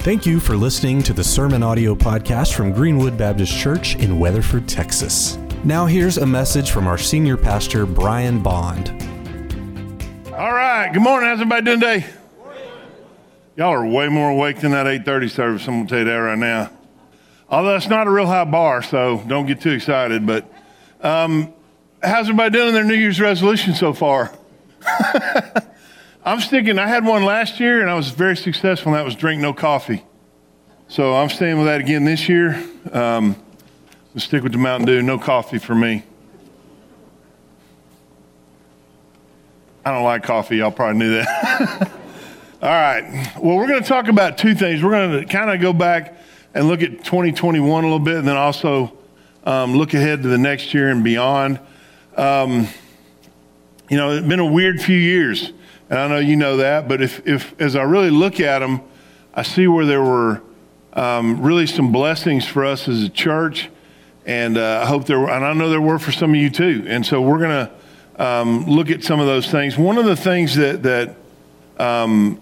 Thank you for listening to the Sermon Audio Podcast from Greenwood Baptist Church in Weatherford, Texas. Now, here's a message from our senior pastor, Brian Bond. All right. Good morning. How's everybody doing today? Y'all are way more awake than that 8:30 service. I'm gonna tell you that right now. Although it's not a real high bar, so don't get too excited. But um, how's everybody doing in their New Year's resolution so far? I'm sticking. I had one last year, and I was very successful. And that was drink no coffee. So I'm staying with that again this year. Um, we'll stick with the Mountain Dew. No coffee for me. I don't like coffee. Y'all probably knew that. All right. Well, we're going to talk about two things. We're going to kind of go back and look at 2021 a little bit, and then also um, look ahead to the next year and beyond. Um, you know, it's been a weird few years. And I know you know that, but if, if as I really look at them, I see where there were um, really some blessings for us as a church, and uh, I hope there were, and I know there were for some of you too. And so we're going to um, look at some of those things. One of the things that that um,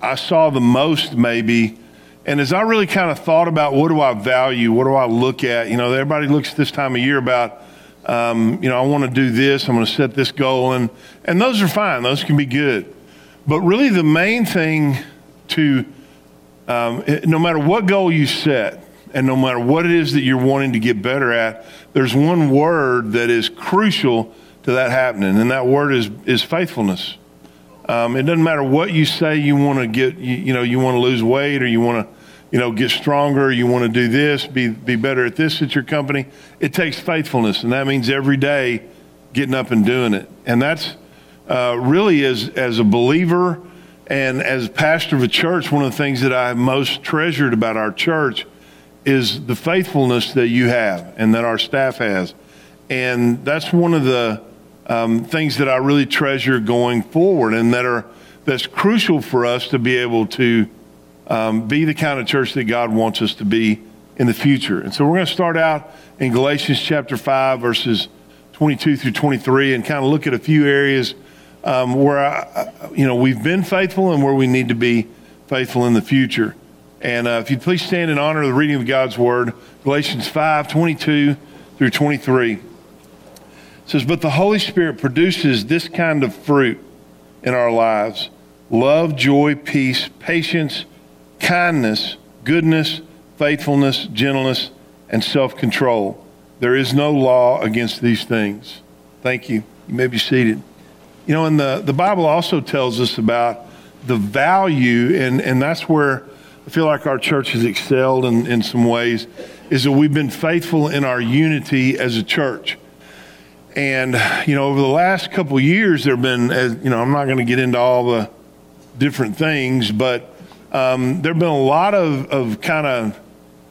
I saw the most, maybe, and as I really kind of thought about what do I value, what do I look at, you know, everybody looks at this time of year about um, you know, I want to do this, I'm going to set this goal, and, and those are fine, those can be good. But really, the main thing to, um, no matter what goal you set, and no matter what it is that you're wanting to get better at, there's one word that is crucial to that happening, and that word is, is faithfulness. Um, it doesn't matter what you say you want to get, you, you know, you want to lose weight or you want to you know, get stronger, you want to do this, be, be better at this at your company. It takes faithfulness, and that means every day getting up and doing it. And that's uh, really, as, as a believer and as pastor of a church, one of the things that I most treasured about our church is the faithfulness that you have and that our staff has. And that's one of the um, things that I really treasure going forward and that are that's crucial for us to be able to um, be the kind of church that God wants us to be in the future. And so we're going to start out in Galatians chapter 5, verses 22 through 23, and kind of look at a few areas um, where, I, you know, we've been faithful and where we need to be faithful in the future. And uh, if you'd please stand in honor of the reading of God's word, Galatians 5, 22 through 23. It says, But the Holy Spirit produces this kind of fruit in our lives love, joy, peace, patience, kindness, goodness, faithfulness, gentleness, and self control. There is no law against these things. Thank you. You may be seated. You know, and the, the Bible also tells us about the value, and, and that's where I feel like our church has excelled in, in some ways, is that we've been faithful in our unity as a church. And, you know, over the last couple years, there have been, as, you know, I'm not going to get into all the different things, but um, there have been a lot of, of kind of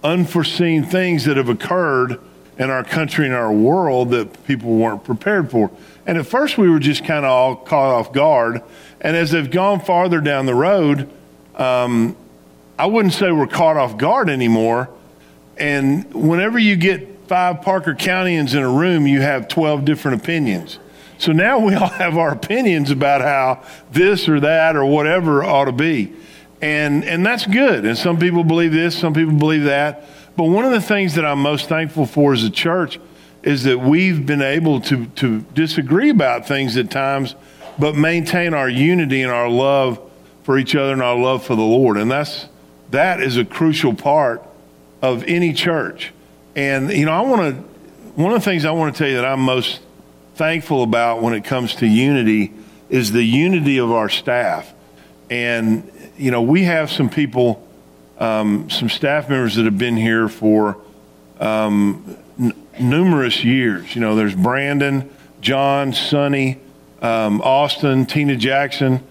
unforeseen things that have occurred in our country and our world that people weren't prepared for. And at first, we were just kind of all caught off guard. And as they've gone farther down the road, um, I wouldn't say we're caught off guard anymore. And whenever you get five Parker Countyans in a room, you have 12 different opinions. So now we all have our opinions about how this or that or whatever ought to be. And, and that's good. And some people believe this, some people believe that. But one of the things that I'm most thankful for as a church is that we've been able to, to disagree about things at times, but maintain our unity and our love for each other and our love for the Lord. And that's, that is a crucial part of any church. And, you know, I want to, one of the things I want to tell you that I'm most thankful about when it comes to unity is the unity of our staff. And you know, we have some people, um, some staff members that have been here for um, n- numerous years. You know, there's Brandon, John, Sonny, um, Austin, Tina Jackson,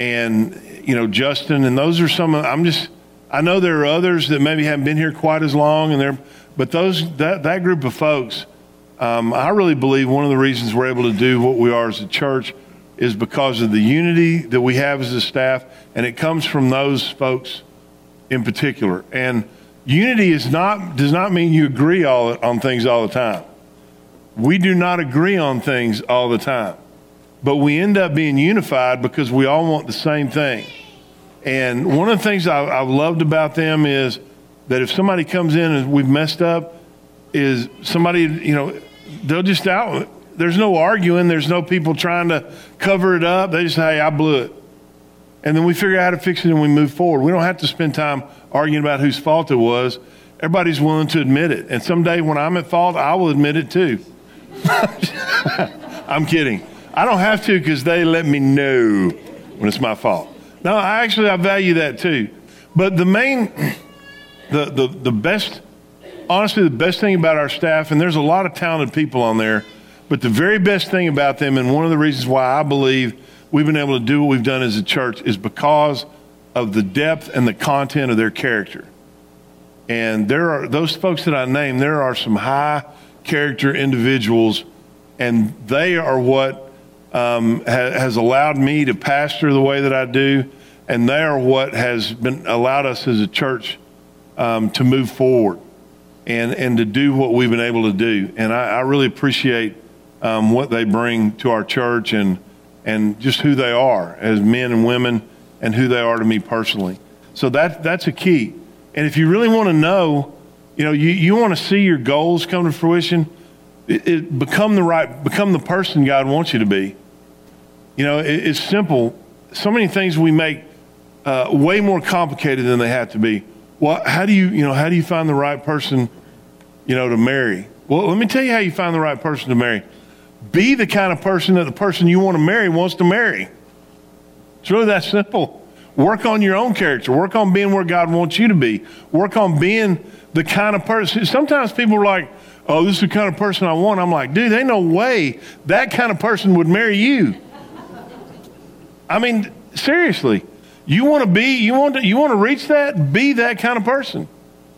and you know Justin. And those are some. Of, I'm just. I know there are others that maybe haven't been here quite as long, and they're. But those that that group of folks, um, I really believe one of the reasons we're able to do what we are as a church is because of the unity that we have as a staff, and it comes from those folks in particular. And unity is not does not mean you agree all, on things all the time. We do not agree on things all the time, but we end up being unified because we all want the same thing. And one of the things I, I've loved about them is that if somebody comes in and we've messed up, is somebody, you know, they'll just out. There's no arguing. There's no people trying to cover it up. They just say, hey, I blew it. And then we figure out how to fix it and we move forward. We don't have to spend time arguing about whose fault it was. Everybody's willing to admit it. And someday when I'm at fault, I will admit it too. I'm kidding. I don't have to because they let me know when it's my fault. No, I actually I value that too. But the main, the the the best, honestly, the best thing about our staff, and there's a lot of talented people on there, but the very best thing about them, and one of the reasons why I believe we've been able to do what we've done as a church, is because of the depth and the content of their character. And there are those folks that I named. There are some high character individuals, and they are what um, ha- has allowed me to pastor the way that I do, and they are what has been allowed us as a church um, to move forward and and to do what we've been able to do. And I, I really appreciate um, what they bring to our church and and just who they are as men and women, and who they are to me personally. So that that's a key. And if you really want to know, you know, you, you want to see your goals come to fruition it, it, become the right, become the person God wants you to be. You know, it, it's simple. So many things we make uh, way more complicated than they have to be. Well, how do you, you know, how do you find the right person, you know, to marry? Well, let me tell you how you find the right person to marry. Be the kind of person that the person you want to marry wants to marry. It's really that simple. Work on your own character. Work on being where God wants you to be. Work on being the kind of person. Sometimes people are like, oh, this is the kind of person I want. I'm like, dude, ain't no way that kind of person would marry you. I mean, seriously, you want to be, you want to, you want to reach that, be that kind of person.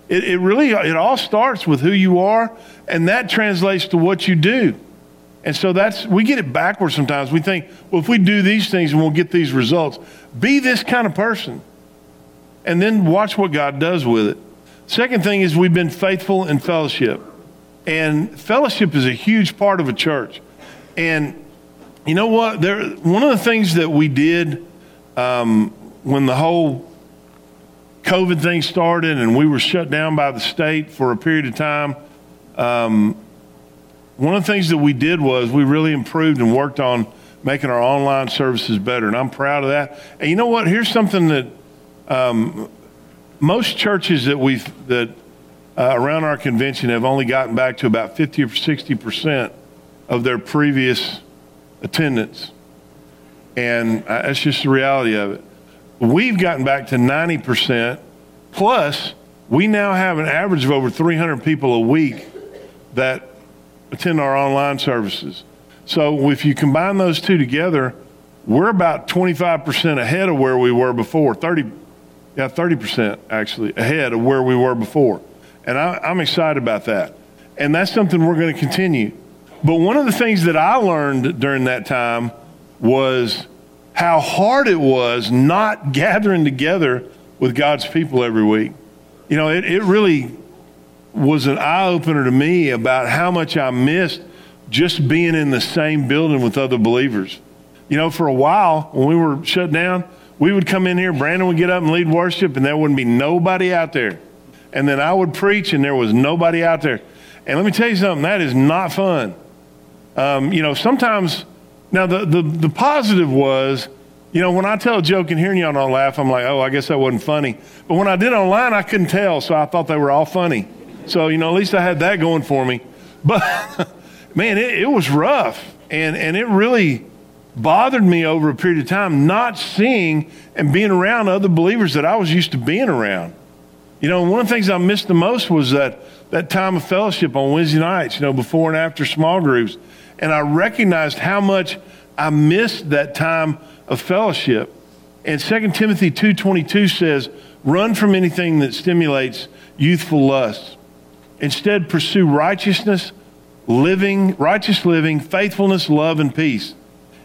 It, it really, it all starts with who you are, and that translates to what you do. And so that's, we get it backwards sometimes. We think, well, if we do these things and we'll get these results, be this kind of person. And then watch what God does with it. Second thing is we've been faithful in fellowship. And fellowship is a huge part of a church. And you know what? There, one of the things that we did um, when the whole COVID thing started and we were shut down by the state for a period of time, um, one of the things that we did was we really improved and worked on making our online services better. And I'm proud of that. And you know what? Here's something that um, most churches that we've, that uh, around our convention have only gotten back to about 50 or 60 percent of their previous attendance. And uh, that's just the reality of it. We've gotten back to 90 percent, plus, we now have an average of over 300 people a week that attend our online services. So if you combine those two together, we're about 25% ahead of where we were before. 30, yeah, 30% actually ahead of where we were before. And I, I'm excited about that. And that's something we're going to continue. But one of the things that I learned during that time was how hard it was not gathering together with God's people every week. You know, it, it really was an eye opener to me about how much I missed just being in the same building with other believers. You know, for a while when we were shut down, we would come in here, Brandon would get up and lead worship, and there wouldn't be nobody out there and then I would preach, and there was nobody out there. And let me tell you something, that is not fun. Um, you know, sometimes, now the, the, the positive was, you know, when I tell a joke and hearing y'all don't laugh, I'm like, oh, I guess that wasn't funny. But when I did online, I couldn't tell, so I thought they were all funny. So, you know, at least I had that going for me. But, man, it, it was rough. And, and it really bothered me over a period of time not seeing and being around other believers that I was used to being around. You know, one of the things I missed the most was that, that time of fellowship on Wednesday nights, you know, before and after small groups. And I recognized how much I missed that time of fellowship. And 2 Timothy 2.22 says, run from anything that stimulates youthful lust. Instead, pursue righteousness, living, righteous living, faithfulness, love, and peace.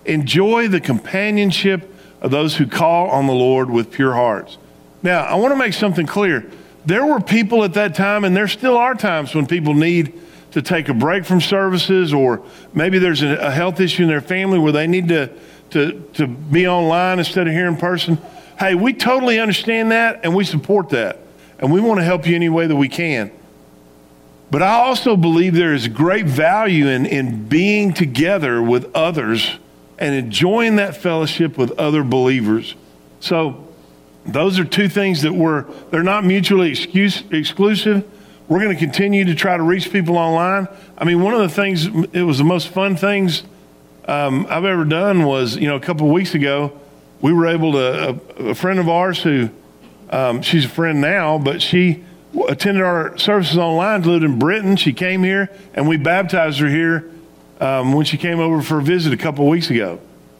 Enjoy the companionship of those who call on the Lord with pure hearts. Now, I want to make something clear there were people at that time, and there still are times when people need to take a break from services, or maybe there's a, health issue in their family where they need to, to, to be online instead of here in person. Hey, we totally understand that and we support that. And we want to help you any way that we can. But I also believe there is great value in, in being together with others and enjoying that fellowship with other believers. So those are two things that were, they're not mutually excuse, exclusive. We're going to continue to try to reach people online. I mean, one of the things, it was the most fun things um, I've ever done was, you know, a couple of weeks ago, we were able to, a, a friend of ours who, um, she's a friend now, but she attended our services online, lived in Britain. She came here, and we baptized her here um, when she came over for a visit a couple weeks ago.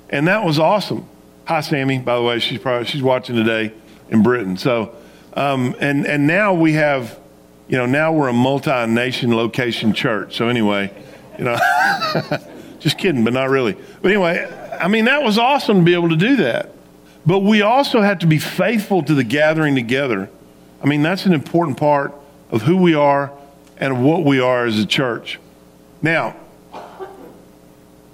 And that was awesome. Hi, Sammy, by the way. She's probably, she's watching today in Britain. So, um, and, and now we have, you know, now we're a multi-nation location church. So anyway, you know, just kidding, but not really. But anyway, I mean, that was awesome to be able to do that. But we also have to be faithful to the gathering together. I mean, that's an important part of who we are and what we are as a church. Now,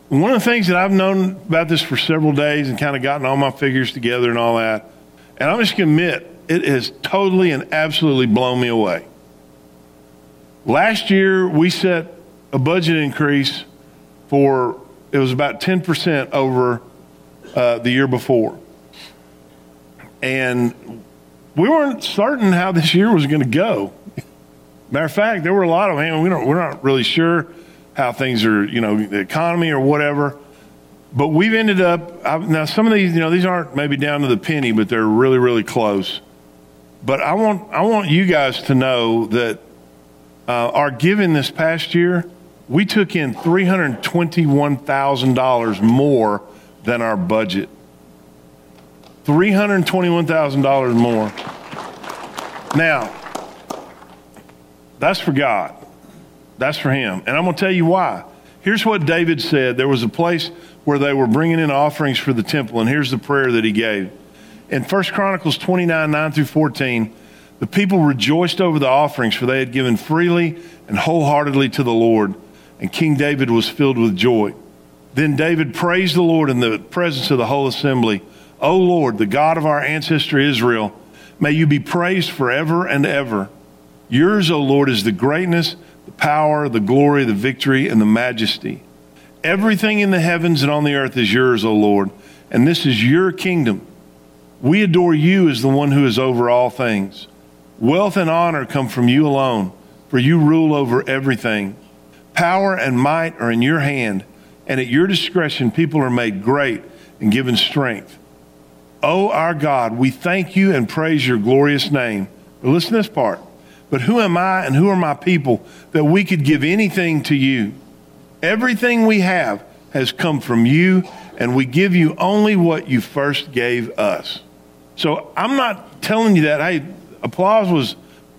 one of the things that I've known about this for several days and kind of gotten all my figures together and all that, and I'm just going to admit, it has totally and absolutely blown me away. Last year, we set a budget increase for, it was about 10% over uh, the year before. And we weren't certain how this year was going to go. Matter of fact, there were a lot of, man, we don't, we're not really sure how things are, you know, the economy or whatever. But we've ended up, I've, now some of these, you know, these aren't maybe down to the penny, but they're really, really close. But I want, I want you guys to know that uh, our giving this past year, we took in $321,000 more than our budget. $321,000 more. Now, that's for God. That's for Him. And I'm going to tell you why. Here's what David said there was a place where they were bringing in offerings for the temple, and here's the prayer that he gave. In 1 Chronicles 29 9 through 14, the people rejoiced over the offerings, for they had given freely and wholeheartedly to the Lord, and King David was filled with joy. Then David praised the Lord in the presence of the whole assembly. O Lord, the God of our ancestor Israel, may you be praised forever and ever. Yours, O Lord, is the greatness, the power, the glory, the victory, and the majesty. Everything in the heavens and on the earth is yours, O Lord, and this is your kingdom. We adore you as the one who is over all things. Wealth and honor come from you alone, for you rule over everything. Power and might are in your hand, and at your discretion people are made great and given strength. Oh, our God, we thank you and praise your glorious name. But listen to this part. But who am I and who are my people that we could give anything to you? Everything we have has come from you, and we give you only what you first gave us. So I'm not telling you that. Hey, applause was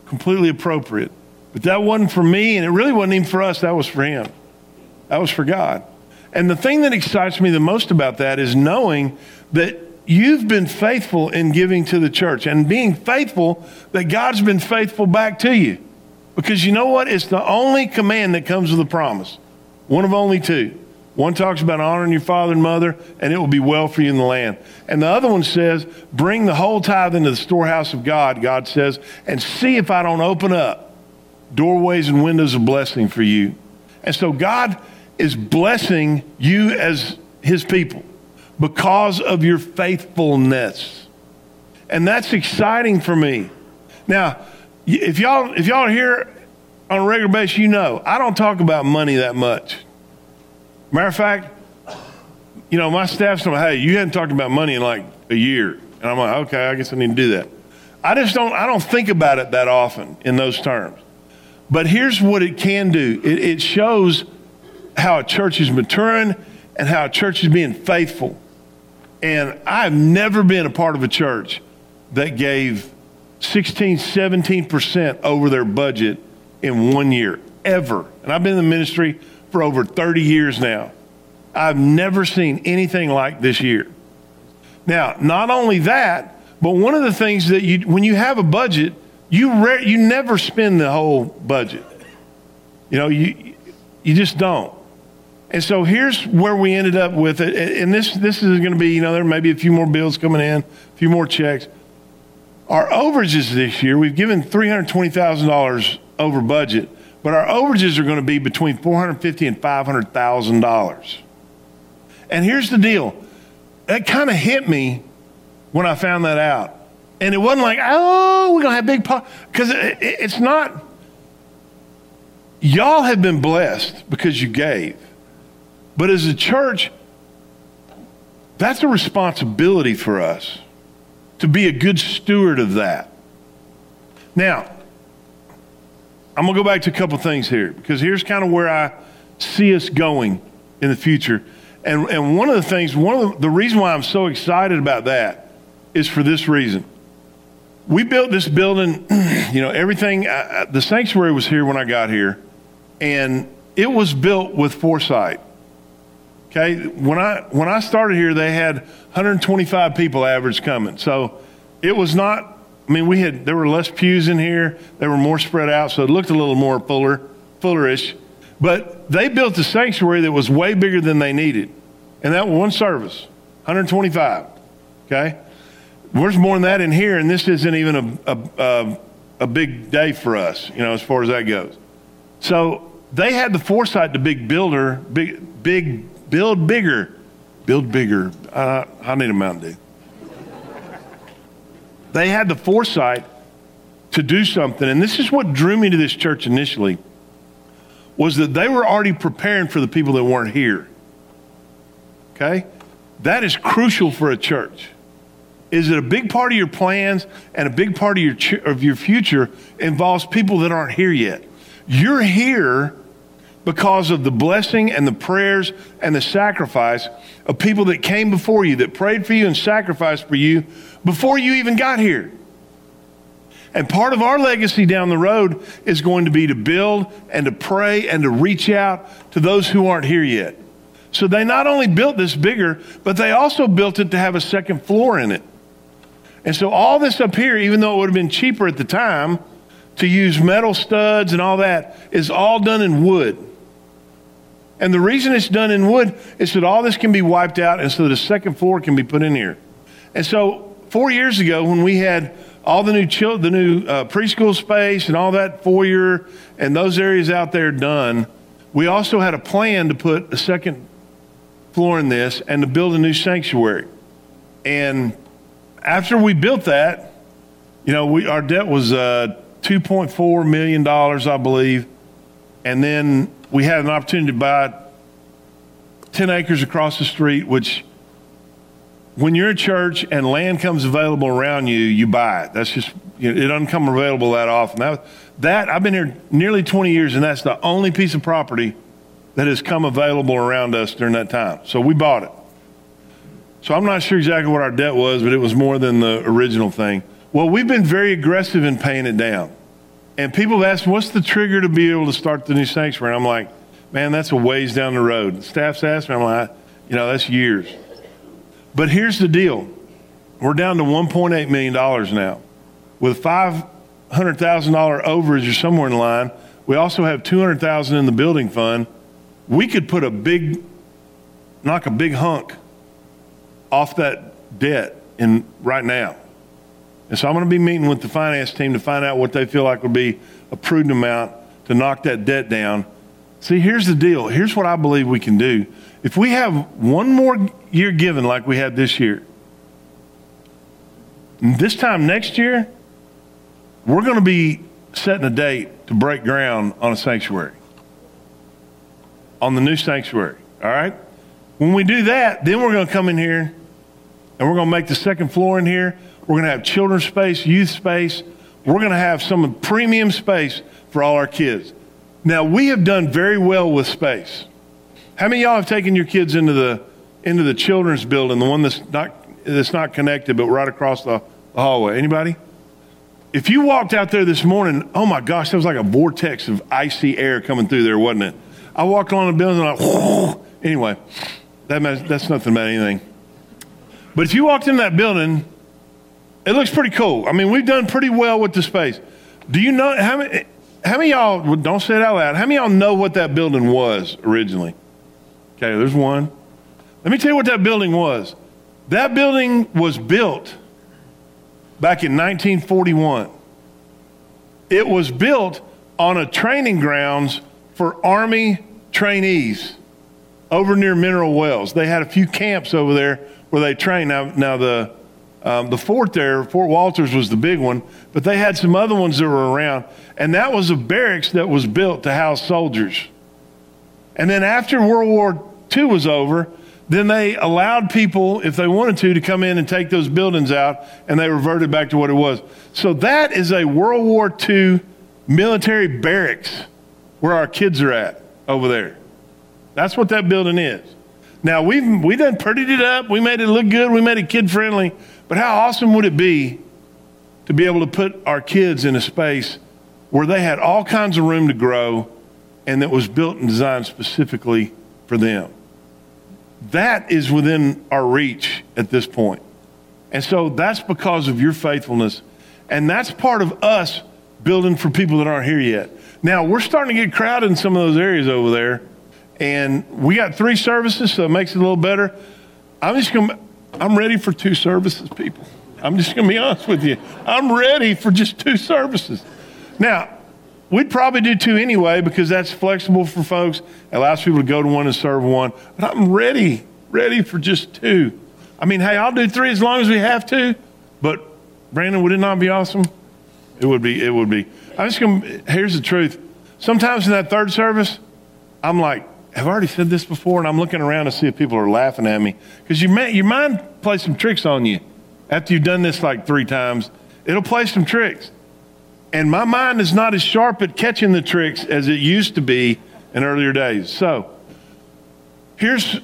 completely appropriate. But that wasn't for me, and it really wasn't even for us. That was for him. That was for God. And the thing that excites me the most about that is knowing that you've been faithful in giving to the church and being faithful that God's been faithful back to you. Because you know what? It's the only command that comes with a promise. One of only two. One talks about honoring your father and mother, and it will be well for you in the land. And the other one says, bring the whole tithe into the storehouse of God, God says, and see if I don't open up doorways and windows of blessing for you. And so God is blessing you as his people because of your faithfulness. And that's exciting for me. Now, if y'all if y'all are here on a regular basis, you know I don't talk about money that much. Matter of fact, you know my staff's like, "Hey, you hadn't talked about money in like a year," and I'm like, "Okay, I guess I need to do that." I just don't I don't think about it that often in those terms. But here's what it can do: it, it shows how a church is maturing and how a church is being faithful. And I've never been a part of a church that gave 16, 17% over their budget in one year, ever. And I've been in the ministry for over 30 years now. I've never seen anything like this year. Now, not only that, but one of the things that you, when you have a budget, you, re- you never spend the whole budget. You know, you, you just don't. And so here's where we ended up with it. And this, this is going to be, you know, there may be a few more bills coming in, a few more checks. Our overages this year, we've given $320,000 over budget, but our overages are going to be between $450 and $500,000. And here's the deal. That kind of hit me when I found that out. And it wasn't like, oh, we're going to have big, because it, it, it's not, y'all have been blessed because you gave. But as a church, that's a responsibility for us to be a good steward of that. Now, I'm going to go back to a couple things here because here's kind of where I see us going in the future. And, and one of the things, one of the, the reason why I'm so excited about that is for this reason. We built this building, you know, everything, uh, the sanctuary was here when I got here, and it was built with foresight. Okay, when I when I started here, they had 125 people average coming. So it was not. I mean, we had there were less pews in here. They were more spread out, so it looked a little more fuller, fullerish. But they built a sanctuary that was way bigger than they needed, and that one service, 125. Okay, there's more than that in here, and this isn't even a, a, a, a big day for us, you know, as far as that goes. So they had the foresight to big builder, big big Build bigger. Build bigger. Uh, I need a Mountain Dew. they had the foresight to do something, and this is what drew me to this church initially, was that they were already preparing for the people that weren't here. Okay? That is crucial for a church. Is it a big part of your plans and a big part of your, ch- of your future involves people that aren't here yet? You're here because of the blessing and the prayers and the sacrifice of people that came before you, that prayed for you and sacrificed for you before you even got here. And part of our legacy down the road is going to be to build and to pray and to reach out to those who aren't here yet. So they not only built this bigger, but they also built it to have a second floor in it. And so all this up here, even though it would have been cheaper at the time to use metal studs and all that, is all done in wood. And the reason it's done in wood is that all this can be wiped out and so a second floor can be put in here. And so four years ago, when we had all the new the new uh, preschool space and all that foyer and those areas out there done, we also had a plan to put a second floor in this and to build a new sanctuary. And after we built that, you know, we, our debt was uh, $2.4 million, I believe. And then we had an opportunity to buy 10 acres across the street, which when you're a church and land comes available around you, you buy it. That's just, it doesn't come available that often. That, that, I've been here nearly 20 years, and that's the only piece of property that has come available around us during that time. So we bought it. So I'm not sure exactly what our debt was, but it was more than the original thing. Well, we've been very aggressive in paying it down. And people asked, what's the trigger to be able to start the new sanctuary? And I'm like, man, that's a ways down the road. Staff's asked me, I'm like, you know, that's years. But here's the deal we're down to $1.8 million now. With $500,000 overage or somewhere in line, we also have 200000 in the building fund. We could put a big, knock a big hunk off that debt in right now. And so I'm going to be meeting with the finance team to find out what they feel like would be a prudent amount to knock that debt down. See, here's the deal. Here's what I believe we can do. If we have one more year given like we had this year, this time next year, we're going to be setting a date to break ground on a sanctuary, on the new sanctuary. All right? When we do that, then we're going to come in here and we're going to make the second floor in here we're going to have children's space, youth space. We're going to have some premium space for all our kids. Now, we have done very well with space. How many y'all have taken your kids into the, into the children's building, the one that's not, that's not connected, but right across the, the hallway? Anybody? If you walked out there this morning, oh my gosh, there was like a vortex of icy air coming through there, wasn't it? I walked on the building and I, anyway, that, that's nothing about anything. But if you walked in that building it looks pretty cool. I mean, we've done pretty well with the space. Do you know how many? How many y'all don't say it out loud? How many y'all know what that building was originally? Okay, there's one. Let me tell you what that building was. That building was built back in 1941. It was built on a training grounds for Army trainees over near Mineral Wells. They had a few camps over there where they trained. Now, now the, um, the fort there, Fort Walters was the big one, but they had some other ones that were around. And that was a barracks that was built to house soldiers. And then after World War II was over, then they allowed people, if they wanted to, to come in and take those buildings out, and they reverted back to what it was. So that is a World War II military barracks where our kids are at over there. That's what that building is. Now we've we done prettied it up. We made it look good. We made it kid friendly. But how awesome would it be to be able to put our kids in a space where they had all kinds of room to grow, and that was built and designed specifically for them? That is within our reach at this point. And so that's because of your faithfulness. And that's part of us building for people that aren't here yet. Now, we're starting to get crowded in some of those areas over there. And we got three services, so it makes it a little better. I'm just going to, I'm ready for two services, people. I'm just going to be honest with you. I'm ready for just two services. Now, we'd probably do two anyway because that's flexible for folks. It allows people to go to one and serve one. But I'm ready, ready for just two. I mean, hey, I'll do three as long as we have to. But Brandon, would it not be awesome? It would be. It would be. I'm just going. to Here's the truth. Sometimes in that third service, I'm like, have I already said this before? And I'm looking around to see if people are laughing at me because you your mind plays some tricks on you. After you've done this like three times, it'll play some tricks. And my mind is not as sharp at catching the tricks as it used to be in earlier days. So here's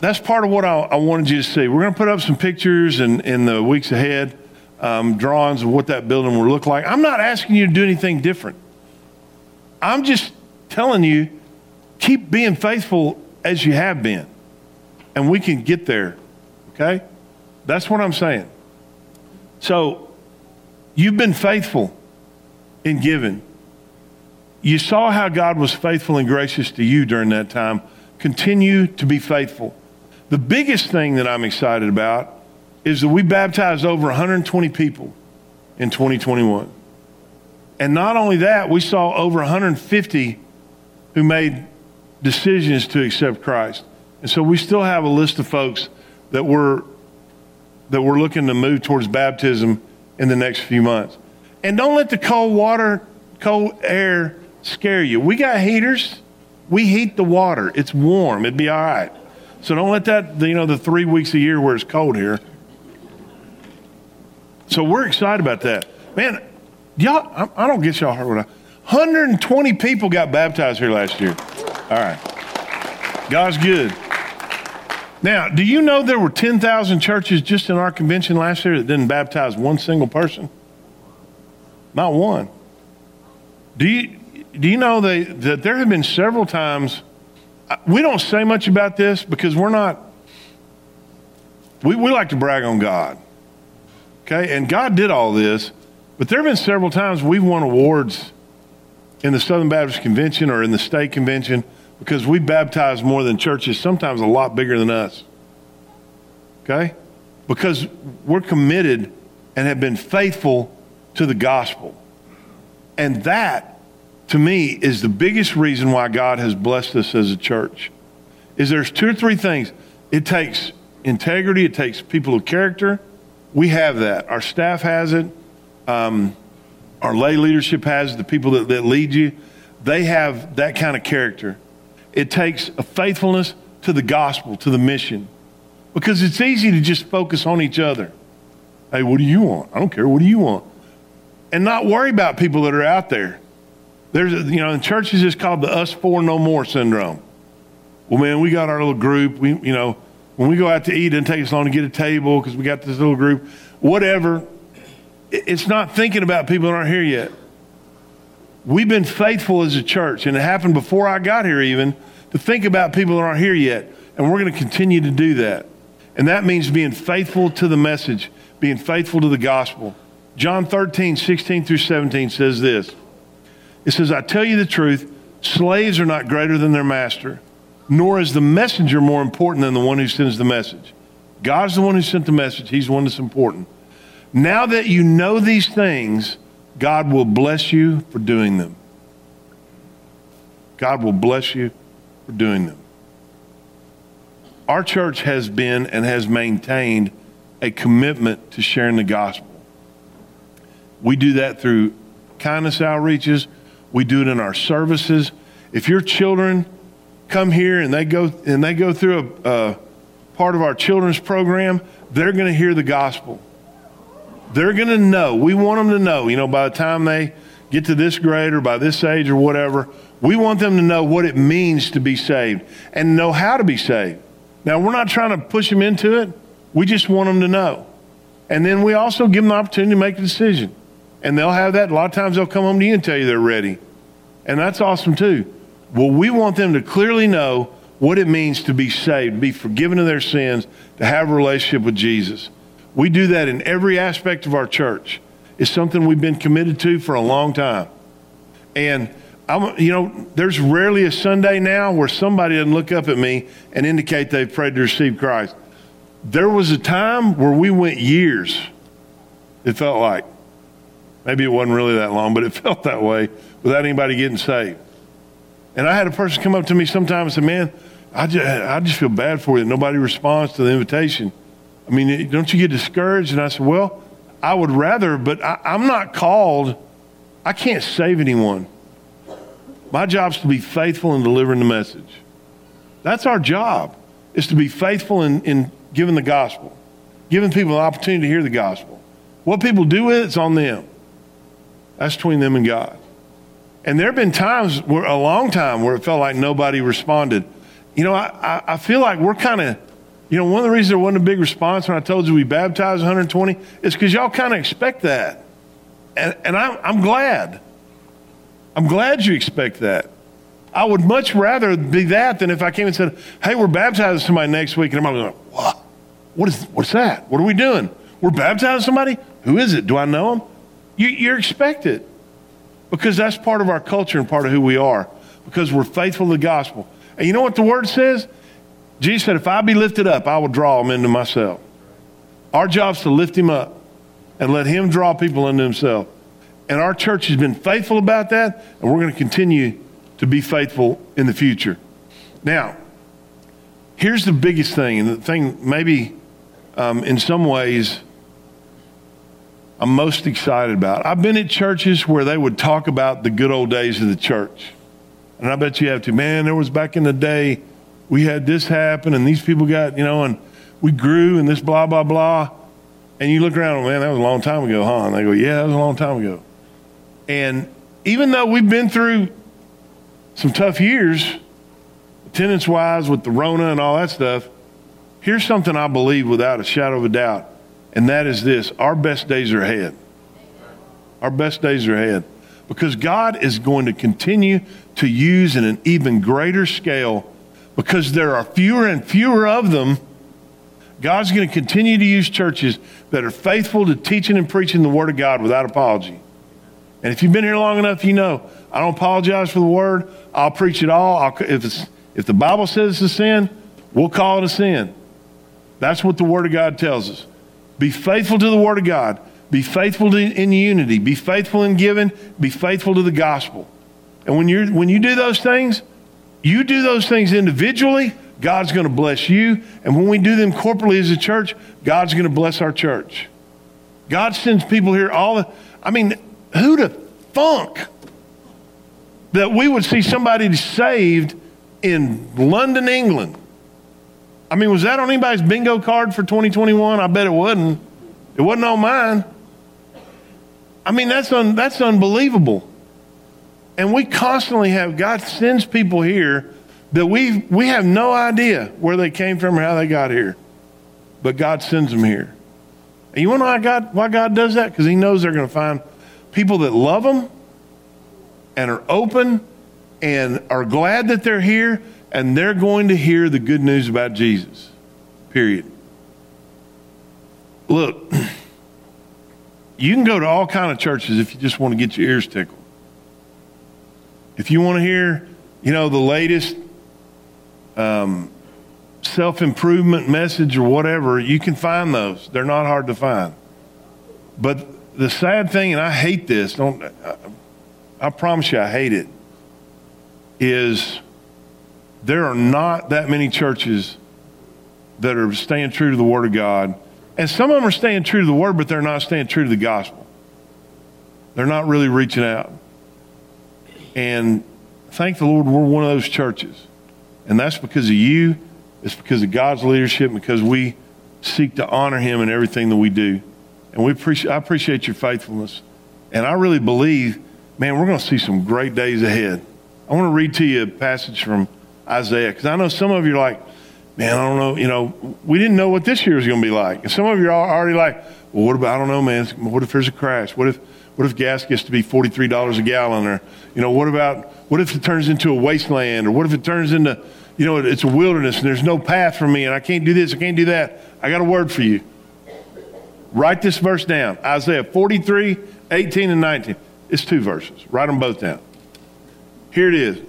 that's part of what I, I wanted you to see. We're going to put up some pictures in, in the weeks ahead, um, drawings of what that building will look like. I'm not asking you to do anything different. I'm just telling you, keep being faithful as you have been, and we can get there. Okay? That's what I'm saying. So, you've been faithful in giving. You saw how God was faithful and gracious to you during that time. Continue to be faithful. The biggest thing that I'm excited about is that we baptized over 120 people in 2021. And not only that, we saw over 150 who made decisions to accept Christ. And so we still have a list of folks that we're, that we're looking to move towards baptism in the next few months. And don't let the cold water, cold air scare you. We got heaters. We heat the water. It's warm. It'd be all right. So don't let that, you know, the three weeks a year where it's cold here. So we're excited about that. Man, y'all, I, don't get y'all I, 120 people got baptized here last year. All right. God's good. Now, do you know there were 10,000 churches just in our convention last year that didn't baptize one single person? Not one. Do you, do you know they, that there have been several times, we don't say much about this because we're not, we, we like to brag on God. Okay? And God did all this, but there have been several times we've won awards in the Southern Baptist Convention or in the state convention because we baptize more than churches, sometimes a lot bigger than us. Okay? Because we're committed and have been faithful to the gospel. And that, to me, is the biggest reason why God has blessed us as a church. Is there's two or three things. It takes integrity, it takes people of character. We have that. Our staff has it. Um, our lay leadership has it. The people that, that lead you, they have that kind of character. It takes a faithfulness to the gospel, to the mission. Because it's easy to just focus on each other. Hey, what do you want? I don't care. What do you want? and not worry about people that are out there. There's, you know, in churches it's called the us four no more syndrome. Well, man, we got our little group. We, you know, when we go out to eat, it doesn't take us long to get a table because we got this little group. Whatever. It's not thinking about people that aren't here yet. We've been faithful as a church, and it happened before I got here even, to think about people that aren't here yet. And we're going to continue to do that. And that means being faithful to the message, being faithful to the gospel. John 13, 16 through 17 says this. It says, I tell you the truth, slaves are not greater than their master, nor is the messenger more important than the one who sends the message. God's the one who sent the message, He's the one that's important. Now that you know these things, God will bless you for doing them. God will bless you for doing them. Our church has been and has maintained a commitment to sharing the gospel. We do that through kindness outreaches, we do it in our services. If your children come here and they go and they go through a, a part of our children's program, they're going to hear the gospel. They're going to know. We want them to know, you know, by the time they get to this grade or by this age or whatever, we want them to know what it means to be saved and know how to be saved. Now, we're not trying to push them into it. We just want them to know. And then we also give them the opportunity to make a decision. And they'll have that. A lot of times they'll come home to you and tell you they're ready. And that's awesome too. Well, we want them to clearly know what it means to be saved, be forgiven of their sins, to have a relationship with Jesus. We do that in every aspect of our church. It's something we've been committed to for a long time. And I'm, you know, there's rarely a Sunday now where somebody doesn't look up at me and indicate they've prayed to receive Christ. There was a time where we went years, it felt like. Maybe it wasn't really that long, but it felt that way without anybody getting saved. And I had a person come up to me sometime and say, Man, I just, I just feel bad for you. Nobody responds to the invitation. I mean, don't you get discouraged? And I said, Well, I would rather, but I, I'm not called, I can't save anyone. My job is to be faithful in delivering the message. That's our job, is to be faithful in, in giving the gospel, giving people an opportunity to hear the gospel. What people do with it, it's on them. That's between them and God. And there have been times, where, a long time, where it felt like nobody responded. You know, I, I, I feel like we're kind of, you know, one of the reasons there wasn't a big response when I told you we baptized 120 is because y'all kind of expect that. And, and I'm, I'm glad. I'm glad you expect that. I would much rather be that than if I came and said, hey, we're baptizing somebody next week. And I'm like, what? What is, what's that? What are we doing? We're baptizing somebody? Who is it? Do I know them? You, you're expected because that's part of our culture and part of who we are because we're faithful to the gospel. And you know what the word says? Jesus said, if I be lifted up, I will draw them into myself. Our job is to lift him up and let him draw people into himself. And our church has been faithful about that, and we're going to continue to be faithful in the future. Now, here's the biggest thing, and the thing maybe um, in some ways I'm most excited about. I've been at churches where they would talk about the good old days of the church. And I bet you have to. Man, there was back in the day, we had this happen, and these people got, you know, and we grew, and this blah, blah, blah. And you look around, man, that was a long time ago, huh? And they go, yeah, that was a long time ago. And even though we've been through some tough years, attendance wise, with the Rona and all that stuff, here's something I believe without a shadow of a doubt, and that is this our best days are ahead. Our best days are ahead. Because God is going to continue to use in an even greater scale because there are fewer and fewer of them. God's going to continue to use churches that are faithful to teaching and preaching the Word of God without apology. And if you've been here long enough, you know I don't apologize for the word. I'll preach it all. I'll, if, if the Bible says it's a sin, we'll call it a sin. That's what the Word of God tells us. Be faithful to the Word of God. Be faithful to, in unity. Be faithful in giving. Be faithful to the gospel. And when, you're, when you do those things, you do those things individually, God's going to bless you. And when we do them corporately as a church, God's going to bless our church. God sends people here all the, I mean, who'd thunk that we would see somebody saved in London, England? I mean, was that on anybody's bingo card for 2021? I bet it wasn't. It wasn't on mine. I mean, that's, un, that's unbelievable. And we constantly have, God sends people here that we, we have no idea where they came from or how they got here. But God sends them here. And you want to know why God, why God does that? Because He knows they're going to find people that love them and are open and are glad that they're here and they're going to hear the good news about Jesus. Period. Look, you can go to all kind of churches if you just want to get your ears tickled. If you want to hear, you know, the latest um, self improvement message or whatever, you can find those. They're not hard to find. But the sad thing, and I hate this, don't, I, I promise you I hate it, is there are not that many churches that are staying true to the Word of God. And some of them are staying true to the Word, but they're not staying true to the gospel. They're not really reaching out. And thank the Lord we're one of those churches. And that's because of you. It's because of God's leadership, because we seek to honor Him in everything that we do. And we appreciate, I appreciate your faithfulness. And I really believe, man, we're going to see some great days ahead. I want to read to you a passage from Isaiah, because I know some of you are like, man, I don't know, you know, we didn't know what this year was going to be like. And some of you are already like, well, what about, I don't know, man, what if there's a crash? What if, what if gas gets to be $43 a gallon? Or, you know, what about, what if it turns into a wasteland? Or what if it turns into, you know, it's a wilderness and there's no path for me and I can't do this, I can't do that? I got a word for you. Write this verse down Isaiah 43, 18, and 19. It's two verses. Write them both down. Here it is.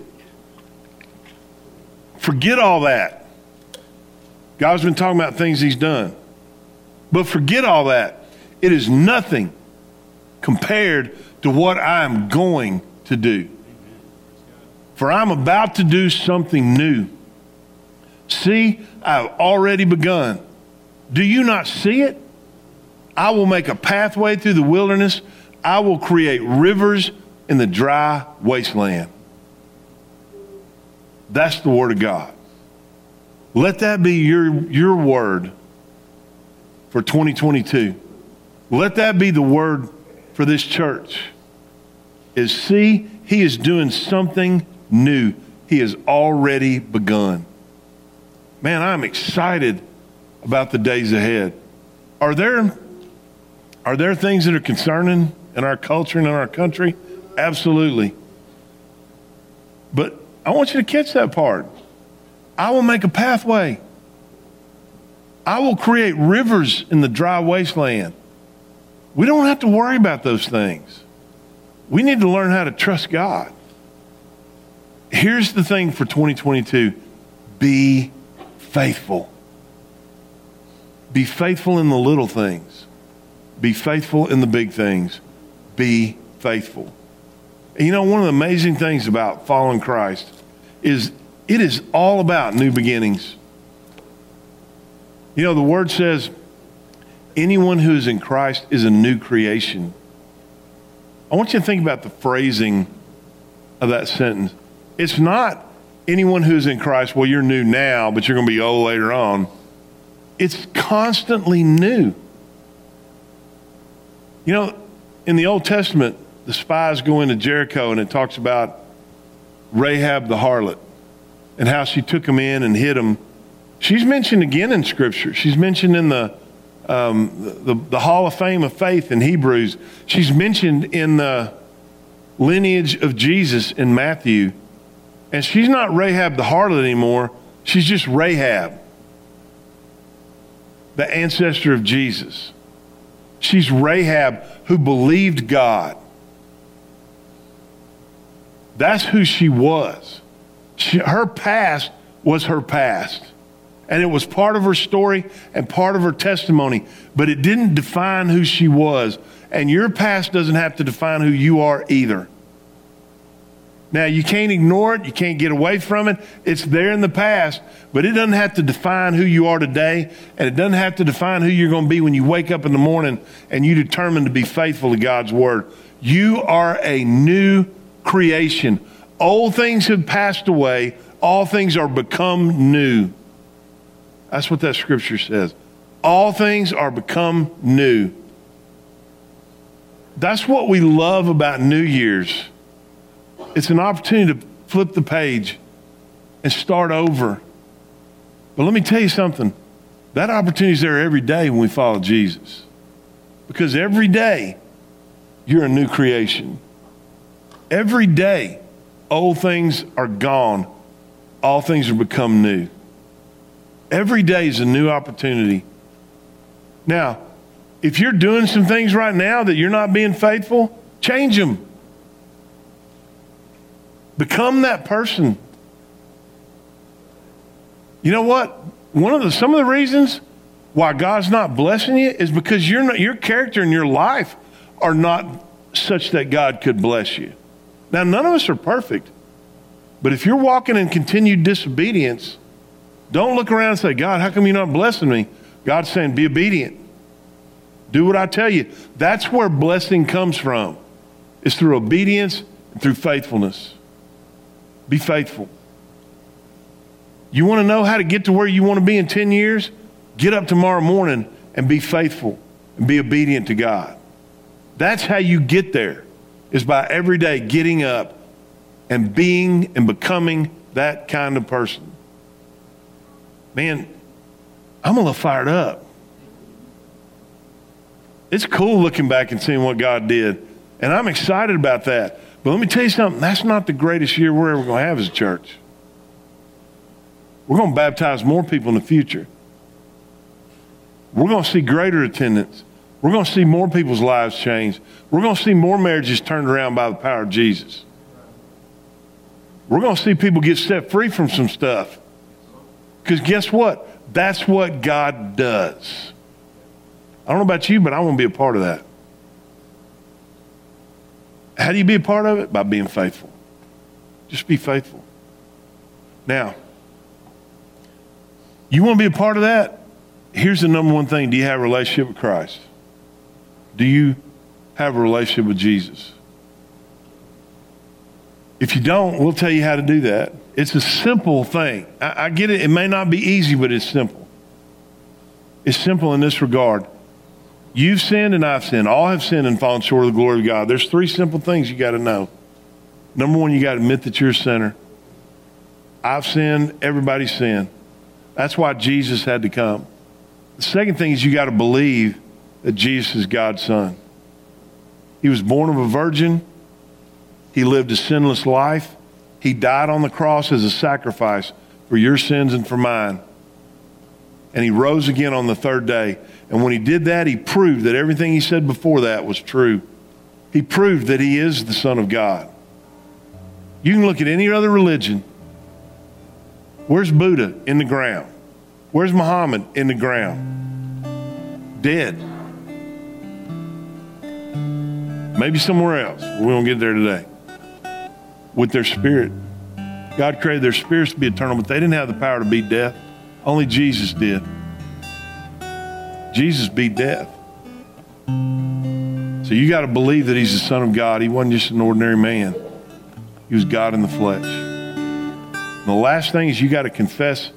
Forget all that. God's been talking about things He's done. But forget all that. It is nothing compared to what I am going to do. For I'm about to do something new. See, I've already begun. Do you not see it? I will make a pathway through the wilderness. I will create rivers in the dry wasteland. That's the word of God. Let that be your, your word for 2022. Let that be the word for this church. Is see, he is doing something new. He has already begun. Man, I'm excited about the days ahead. Are there are there things that are concerning in our culture and in our country? Absolutely. But I want you to catch that part. I will make a pathway. I will create rivers in the dry wasteland. We don't have to worry about those things. We need to learn how to trust God. Here's the thing for 2022 be faithful. Be faithful in the little things. Be faithful in the big things. Be faithful. You know, one of the amazing things about following Christ is it is all about new beginnings. You know, the word says, anyone who is in Christ is a new creation. I want you to think about the phrasing of that sentence. It's not anyone who's in Christ, well, you're new now, but you're going to be old later on. It's constantly new. You know, in the Old Testament, the spies go into Jericho and it talks about Rahab the harlot and how she took them in and hid them. She's mentioned again in Scripture. She's mentioned in the, um, the, the Hall of Fame of Faith in Hebrews. She's mentioned in the lineage of Jesus in Matthew. And she's not Rahab the harlot anymore. She's just Rahab, the ancestor of Jesus. She's Rahab who believed God. That's who she was. She, her past was her past. And it was part of her story and part of her testimony, but it didn't define who she was. And your past doesn't have to define who you are either. Now, you can't ignore it. You can't get away from it. It's there in the past, but it doesn't have to define who you are today, and it doesn't have to define who you're going to be when you wake up in the morning and you determine to be faithful to God's word. You are a new creation. Old things have passed away, all things are become new. That's what that scripture says. All things are become new. That's what we love about New Year's it's an opportunity to flip the page and start over. But let me tell you something that opportunity is there every day when we follow Jesus. Because every day, you're a new creation. Every day, old things are gone, all things are become new. Every day is a new opportunity. Now, if you're doing some things right now that you're not being faithful, change them. Become that person. You know what? One of the some of the reasons why God's not blessing you is because not, your character and your life are not such that God could bless you. Now, none of us are perfect, but if you're walking in continued disobedience, don't look around and say, God, how come you're not blessing me? God's saying, be obedient. Do what I tell you. That's where blessing comes from. It's through obedience and through faithfulness. Be faithful. You want to know how to get to where you want to be in 10 years? Get up tomorrow morning and be faithful and be obedient to God. That's how you get there, is by every day getting up and being and becoming that kind of person. Man, I'm a little fired up. It's cool looking back and seeing what God did. And I'm excited about that. But let me tell you something that's not the greatest year we're ever going to have as a church. We're going to baptize more people in the future. We're going to see greater attendance. We're going to see more people's lives change. We're going to see more marriages turned around by the power of Jesus. We're going to see people get set free from some stuff. Because guess what? That's what God does. I don't know about you, but I want to be a part of that. How do you be a part of it? By being faithful. Just be faithful. Now, you want to be a part of that? Here's the number one thing Do you have a relationship with Christ? Do you have a relationship with Jesus? If you don't, we'll tell you how to do that. It's a simple thing. I, I get it. It may not be easy, but it's simple. It's simple in this regard. You've sinned and I've sinned. All have sinned and fallen short of the glory of God. There's three simple things you got to know. Number one, you got to admit that you're a sinner. I've sinned, everybody's sinned. That's why Jesus had to come. The second thing is you got to believe that Jesus is God's son. He was born of a virgin. He lived a sinless life. He died on the cross as a sacrifice for your sins and for mine. And he rose again on the third day. And when he did that, he proved that everything he said before that was true. He proved that he is the Son of God. You can look at any other religion. Where's Buddha? In the ground. Where's Muhammad? In the ground. Dead. Maybe somewhere else. We won't get there today. With their spirit. God created their spirits to be eternal, but they didn't have the power to beat death. Only Jesus did. Jesus beat death. So you got to believe that he's the Son of God. He wasn't just an ordinary man, he was God in the flesh. And the last thing is you got to confess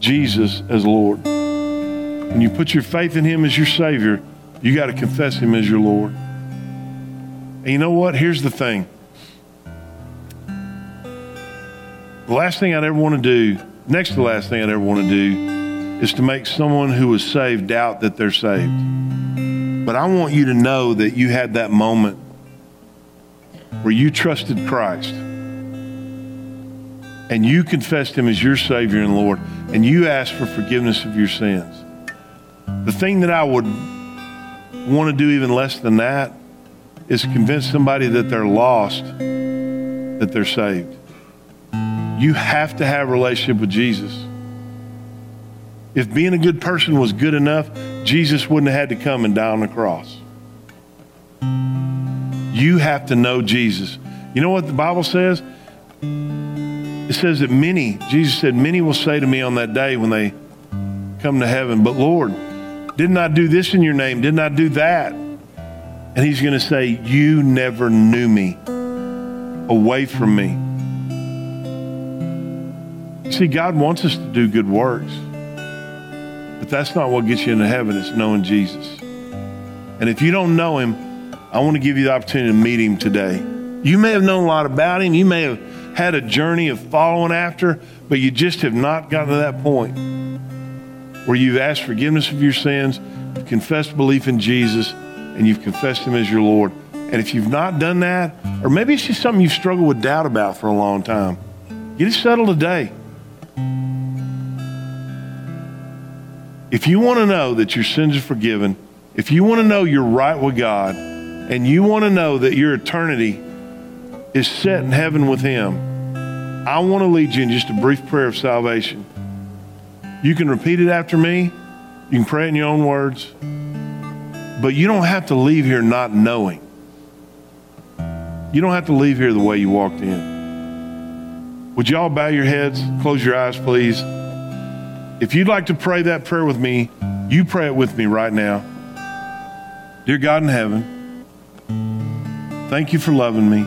Jesus as Lord. When you put your faith in him as your Savior, you got to confess him as your Lord. And you know what? Here's the thing. The last thing I'd ever want to do, next to the last thing I'd ever want to do, is to make someone who is saved doubt that they're saved. But I want you to know that you had that moment where you trusted Christ and you confessed Him as your Savior and Lord and you asked for forgiveness of your sins. The thing that I would want to do even less than that is convince somebody that they're lost, that they're saved. You have to have a relationship with Jesus. If being a good person was good enough, Jesus wouldn't have had to come and die on the cross. You have to know Jesus. You know what the Bible says? It says that many, Jesus said, many will say to me on that day when they come to heaven, but Lord, didn't I do this in your name? Didn't I do that? And he's going to say, You never knew me. Away from me. See, God wants us to do good works. But that's not what gets you into heaven, it's knowing Jesus. And if you don't know him, I want to give you the opportunity to meet him today. You may have known a lot about him, you may have had a journey of following after, but you just have not gotten to that point where you've asked forgiveness of your sins, you've confessed belief in Jesus, and you've confessed him as your Lord. And if you've not done that, or maybe it's just something you've struggled with doubt about for a long time, get it settled today. If you want to know that your sins are forgiven, if you want to know you're right with God, and you want to know that your eternity is set in heaven with Him, I want to lead you in just a brief prayer of salvation. You can repeat it after me. You can pray it in your own words. But you don't have to leave here not knowing. You don't have to leave here the way you walked in. Would y'all bow your heads, close your eyes, please? If you'd like to pray that prayer with me, you pray it with me right now. Dear God in heaven, thank you for loving me,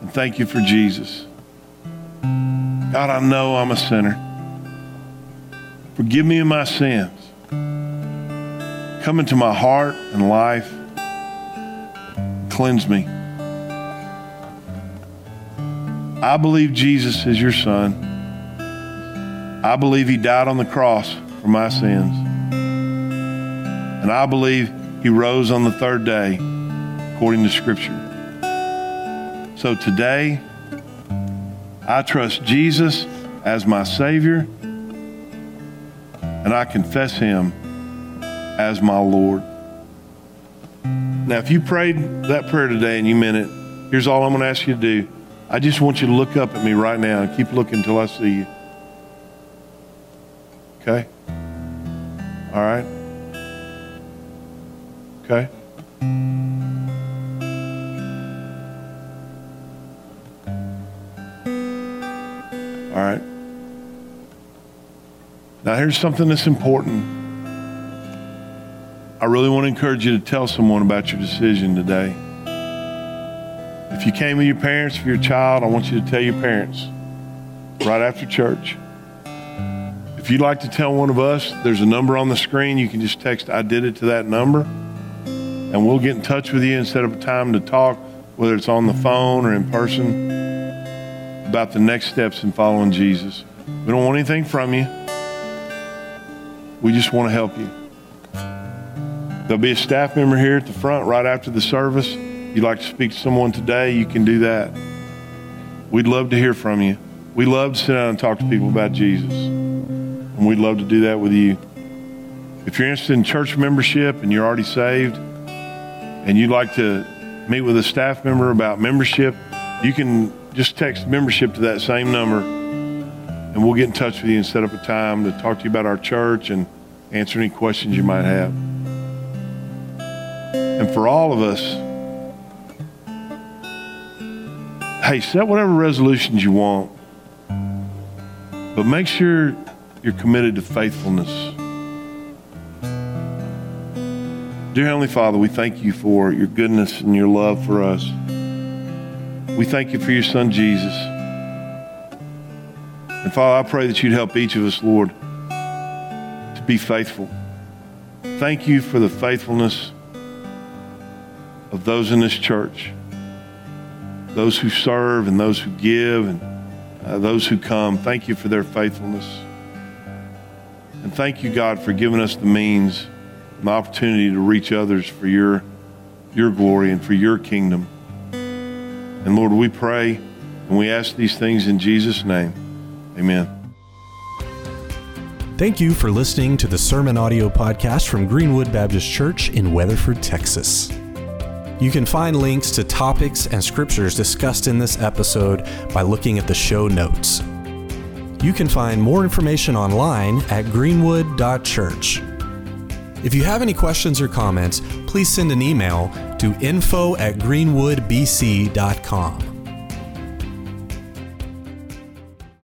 and thank you for Jesus. God, I know I'm a sinner. Forgive me of my sins. Come into my heart and life. Cleanse me. I believe Jesus is your son. I believe he died on the cross for my sins. And I believe he rose on the third day according to Scripture. So today, I trust Jesus as my Savior, and I confess him as my Lord. Now, if you prayed that prayer today and you meant it, here's all I'm going to ask you to do. I just want you to look up at me right now and keep looking until I see you. Okay? All right? Okay? All right. Now, here's something that's important. I really want to encourage you to tell someone about your decision today. If you came with your parents for your child, I want you to tell your parents right after church. If you'd like to tell one of us, there's a number on the screen. You can just text, I did it to that number, and we'll get in touch with you and set up a time to talk, whether it's on the phone or in person, about the next steps in following Jesus. We don't want anything from you. We just want to help you. There'll be a staff member here at the front right after the service. If you'd like to speak to someone today, you can do that. We'd love to hear from you. We love to sit down and talk to people about Jesus. And we'd love to do that with you. If you're interested in church membership and you're already saved and you'd like to meet with a staff member about membership, you can just text membership to that same number and we'll get in touch with you and set up a time to talk to you about our church and answer any questions you might have. And for all of us, hey, set whatever resolutions you want, but make sure you're committed to faithfulness. Dear Heavenly Father, we thank you for your goodness and your love for us. We thank you for your Son, Jesus. And Father, I pray that you'd help each of us, Lord, to be faithful. Thank you for the faithfulness of those in this church, those who serve and those who give and uh, those who come. Thank you for their faithfulness. Thank you, God, for giving us the means and the opportunity to reach others for your, your glory and for your kingdom. And Lord, we pray and we ask these things in Jesus' name. Amen. Thank you for listening to the Sermon Audio Podcast from Greenwood Baptist Church in Weatherford, Texas. You can find links to topics and scriptures discussed in this episode by looking at the show notes. You can find more information online at greenwood.church. If you have any questions or comments, please send an email to info at greenwoodbc.com.